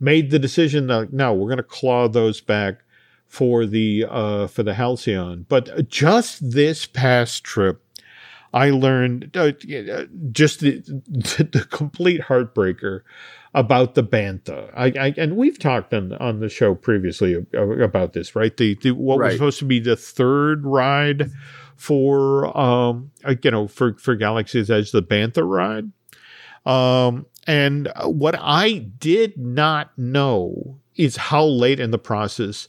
made the decision that no, we're going to claw those back for the uh, for the Halcyon. But just this past trip, I learned uh, just the, the complete heartbreaker about the bantha. I, I, and we've talked on on the show previously about this, right? The, the what right. was supposed to be the third ride for um uh, you know for for Galaxy's Edge, the bantha ride. Um, and what I did not know is how late in the process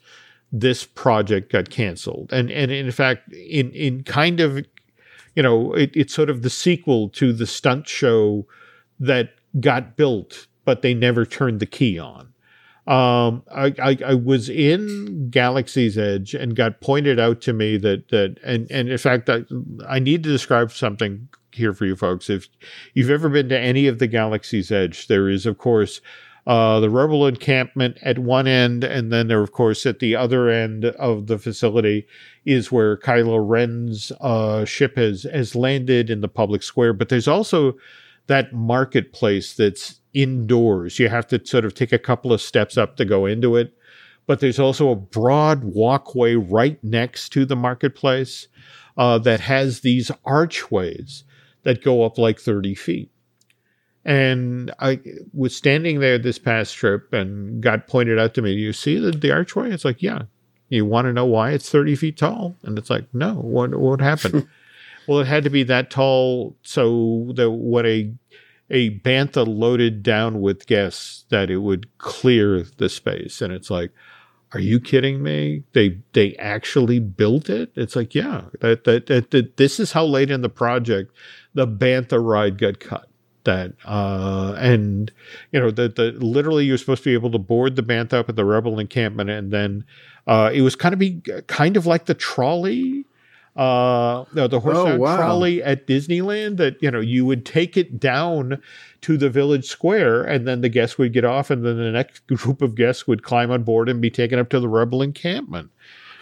this project got canceled, and and in fact, in in kind of you know, it, it's sort of the sequel to the stunt show that got built but they never turned the key on. Um, I, I, I, was in Galaxy's Edge and got pointed out to me that that and and in fact I, I need to describe something here for you folks. If you've ever been to any of the Galaxy's Edge, there is of course uh, the rebel encampment at one end, and then there of course at the other end of the facility is where Kylo Ren's uh, ship has has landed in the public square. But there's also that marketplace that's indoors. You have to sort of take a couple of steps up to go into it. But there's also a broad walkway right next to the marketplace uh, that has these archways that go up like 30 feet. And I was standing there this past trip and got pointed out to me, you see the, the archway? It's like, yeah. You want to know why it's 30 feet tall? And it's like, no, what, what happened? well, it had to be that tall so that what a a bantha loaded down with guests that it would clear the space. And it's like, are you kidding me? They they actually built it. It's like, yeah, that that, that, that this is how late in the project the bantha ride got cut that uh, and you know the the literally you're supposed to be able to board the bantha up at the rebel encampment and then uh, it was kind of be kind of like the trolley uh no, the horse oh, wow. trolley at Disneyland that you know you would take it down to the village square and then the guests would get off and then the next group of guests would climb on board and be taken up to the rebel encampment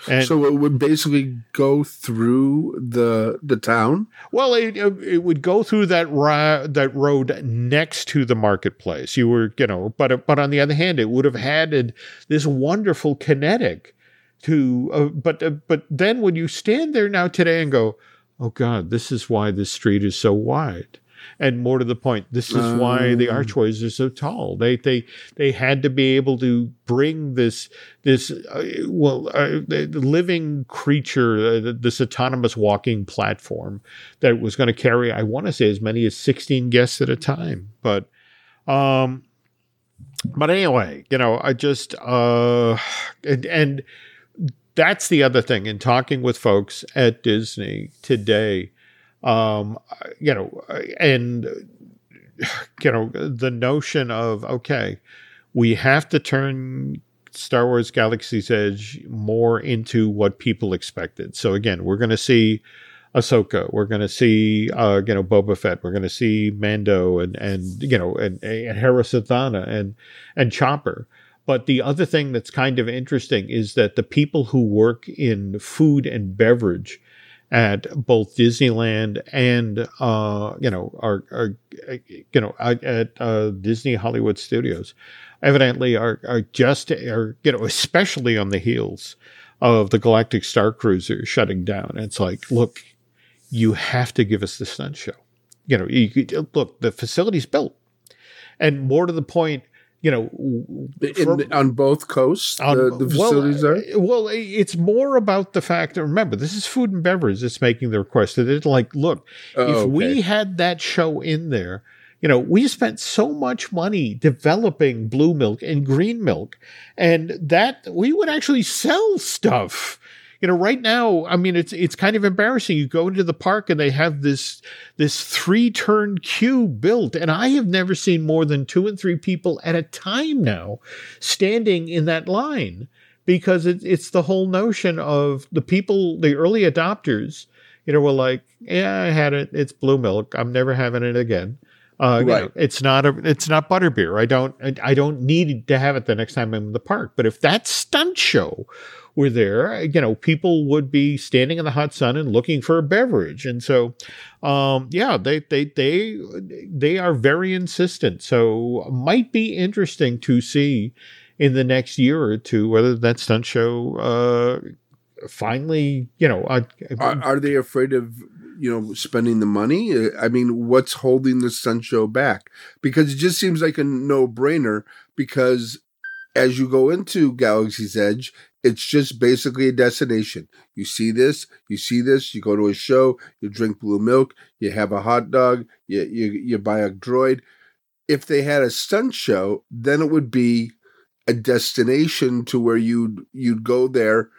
and so it would basically go through the the town. Well, it, it would go through that ro- that road next to the marketplace. You were, you know, but but on the other hand, it would have had this wonderful kinetic to. Uh, but uh, but then when you stand there now today and go, oh God, this is why this street is so wide. And more to the point, this is um, why the oh. archways are so tall. They they they had to be able to bring this this uh, well uh, living creature, uh, this autonomous walking platform that was going to carry, I want to say, as many as sixteen guests at a time. But um, but anyway, you know, I just uh, and and that's the other thing in talking with folks at Disney today um, you know, and you know the notion of okay, we have to turn Star Wars Galaxy's Edge more into what people expected. So again, we're going to see Ahsoka, we're going to see uh, you know Boba Fett, we're going to see Mando and and you know and, and Hera Syndulla and and Chopper. But the other thing that's kind of interesting is that the people who work in food and beverage at both Disneyland and uh, you know our, our you know at uh, Disney Hollywood Studios, evidently are are just are you know especially on the heels of the Galactic Star Cruiser shutting down. it's like, look, you have to give us the stunt show. You know, you, look, the facility's built, and more to the point, you know, in, on both coasts, on, the, the, facilities uh, well, are. Well, it's more about the fact that remember this is food and beverage that's making the request. That it's like, look, oh, if okay. we had that show in there, you know, we spent so much money developing blue milk and green milk, and that we would actually sell stuff you know, right now, I mean, it's it's kind of embarrassing. You go into the park and they have this this three turn queue built, and I have never seen more than two and three people at a time now standing in that line because it, it's the whole notion of the people, the early adopters, you know, were like, yeah, I had it. It's blue milk. I'm never having it again. Uh, right. You know, it's not a, it's not butterbeer. I don't, I don't need to have it the next time I'm in the park. But if that stunt show were there, you know, people would be standing in the hot sun and looking for a beverage. And so, um, yeah, they, they, they, they are very insistent. So might be interesting to see in the next year or two whether that stunt show, uh, finally, you know, uh, are, are they afraid of you know spending the money i mean what's holding the stunt show back because it just seems like a no-brainer because as you go into galaxy's edge it's just basically a destination. You see this, you see this, you go to a show, you drink blue milk, you have a hot dog, you you, you buy a droid. If they had a stunt show, then it would be a destination to where you'd you'd go there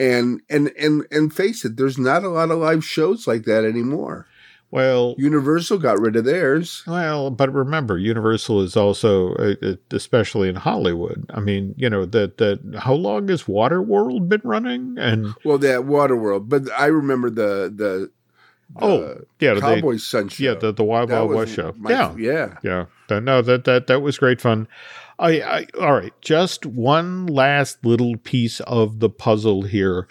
and and and and face it, there's not a lot of live shows like that anymore. Well, Universal got rid of theirs. Well, but remember, Universal is also, uh, uh, especially in Hollywood. I mean, you know that that how long has Waterworld been running? And well, that Waterworld, but I remember the the. the oh yeah, Cowboy Sun show. Yeah, the the Wild Wild West show. My, yeah, yeah, yeah. No, that that that was great fun. I, I all right. Just one last little piece of the puzzle here.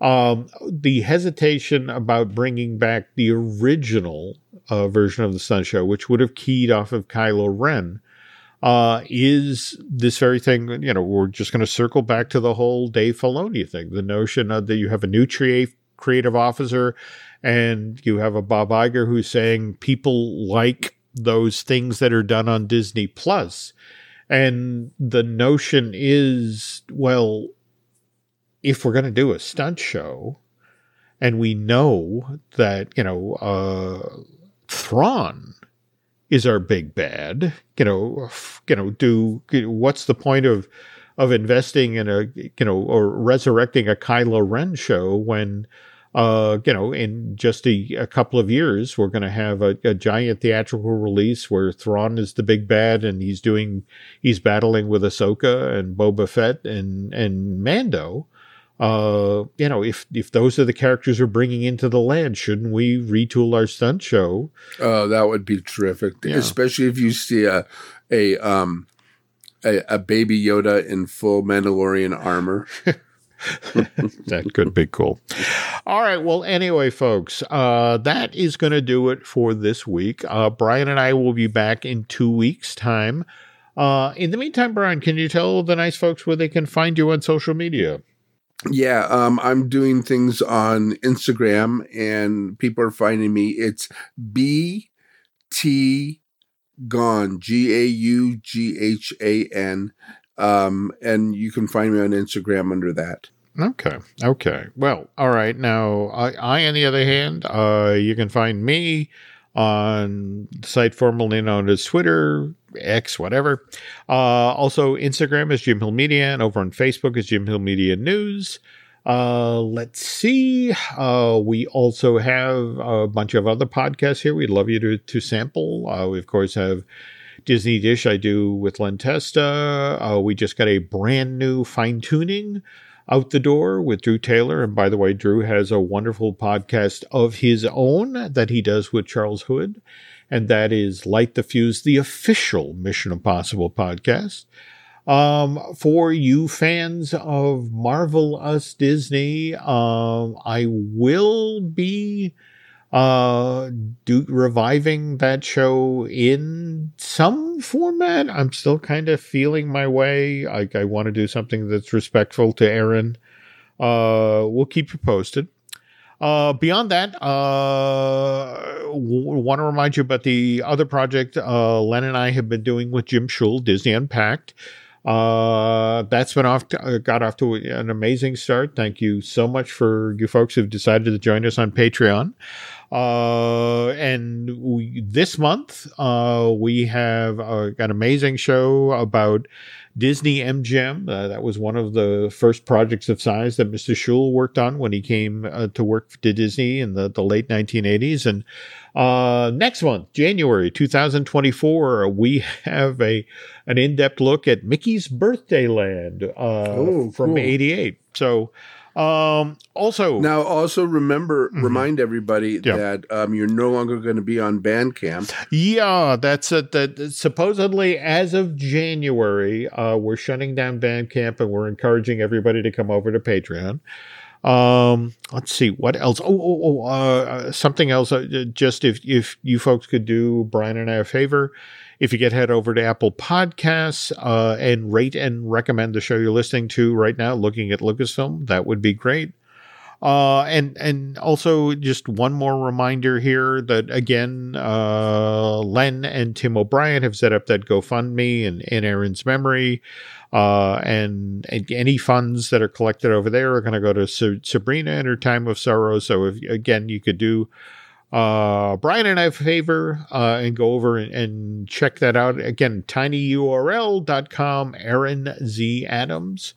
Um, the hesitation about bringing back the original uh, version of the Sun Show, which would have keyed off of Kylo Ren, uh, is this very thing. You know, we're just going to circle back to the whole Dave Filoni thing. The notion that you have a new creative officer, and you have a Bob Iger who's saying people like those things that are done on Disney. Plus, and the notion is, well, if we're going to do a stunt show, and we know that you know uh, Thrawn is our big bad. You know, you know, do what's the point of of investing in a you know or resurrecting a Kylo Ren show when uh, you know, in just a, a couple of years, we're going to have a, a, giant theatrical release where Thrawn is the big bad, and he's doing, he's battling with Ahsoka and Boba Fett and and Mando uh, you know, if if those are the characters we're bringing into the land, shouldn't we retool our stunt show? Oh, that would be terrific, yeah. especially if you see a a um a, a baby Yoda in full Mandalorian armor. that could be cool. All right. Well, anyway, folks, uh, that is going to do it for this week. Uh, Brian and I will be back in two weeks' time. Uh, in the meantime, Brian, can you tell the nice folks where they can find you on social media? Yeah, um, I'm doing things on Instagram, and people are finding me. It's B T Gone G A U G H A N, um, and you can find me on Instagram under that. Okay. Okay. Well, all right. Now, I, I on the other hand, uh, you can find me on the site formerly known as Twitter, X, whatever. Uh, also, Instagram is Jim Hill Media, and over on Facebook is Jim Hill Media News. Uh, let's see. Uh, we also have a bunch of other podcasts here. We'd love you to, to sample. Uh, we, of course, have Disney Dish I do with Len Testa. Uh, we just got a brand new fine tuning out the door with Drew Taylor. And by the way, Drew has a wonderful podcast of his own that he does with Charles Hood. And that is Light the Fuse, the official Mission Impossible podcast. Um, for you fans of Marvel Us Disney, um, I will be uh do reviving that show in some format. I'm still kind of feeling my way. I, I want to do something that's respectful to aaron. Uh we'll keep you posted uh beyond that uh w- want to remind you about the other project uh len and i have been doing with jim Shull, disney unpacked uh, that's been off, to, uh, got off to an amazing start. Thank you so much for you folks who've decided to join us on Patreon. Uh, and we, this month, uh, we have uh, an amazing show about Disney MGM. Uh, that was one of the first projects of size that Mr. Shull worked on when he came uh, to work to Disney in the, the late 1980s. And uh, next month, January 2024, we have a an in depth look at Mickey's Birthday Land uh, from cool. '88. So. Um, also, now also remember, mm-hmm. remind everybody yeah. that um, you're no longer going to be on Bandcamp. Yeah, that's a, that. Supposedly, as of January, uh, we're shutting down Bandcamp and we're encouraging everybody to come over to Patreon. Um, let's see what else. Oh, oh, oh uh, something else. Uh, just if if you folks could do Brian and I a favor, if you could head over to Apple Podcasts uh, and rate and recommend the show you're listening to right now, looking at Lucasfilm, that would be great. Uh, and and also just one more reminder here that again, uh, Len and Tim O'Brien have set up that GoFundMe in, in Aaron's memory. Uh, and, and, any funds that are collected over there are going to go to Sabrina and her time of sorrow. So if again you could do uh, Brian and I favor uh, and go over and, and, check that out again. Tinyurl.com. Aaron Z Adams.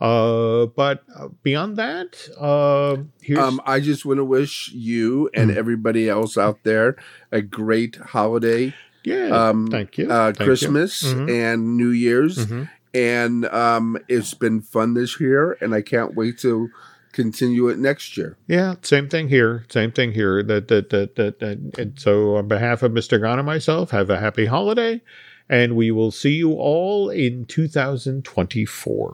Uh, but beyond that, uh, um, I just want to wish you and mm-hmm. everybody else out there a great holiday. Yeah, um, thank you. Uh, thank Christmas you. Mm-hmm. and New Year's. Mm-hmm and um, it's been fun this year, and I can't wait to continue it next year. Yeah, same thing here. Same thing here. That that that that. that and so, on behalf of Mr. Gaughan and myself, have a happy holiday, and we will see you all in 2024.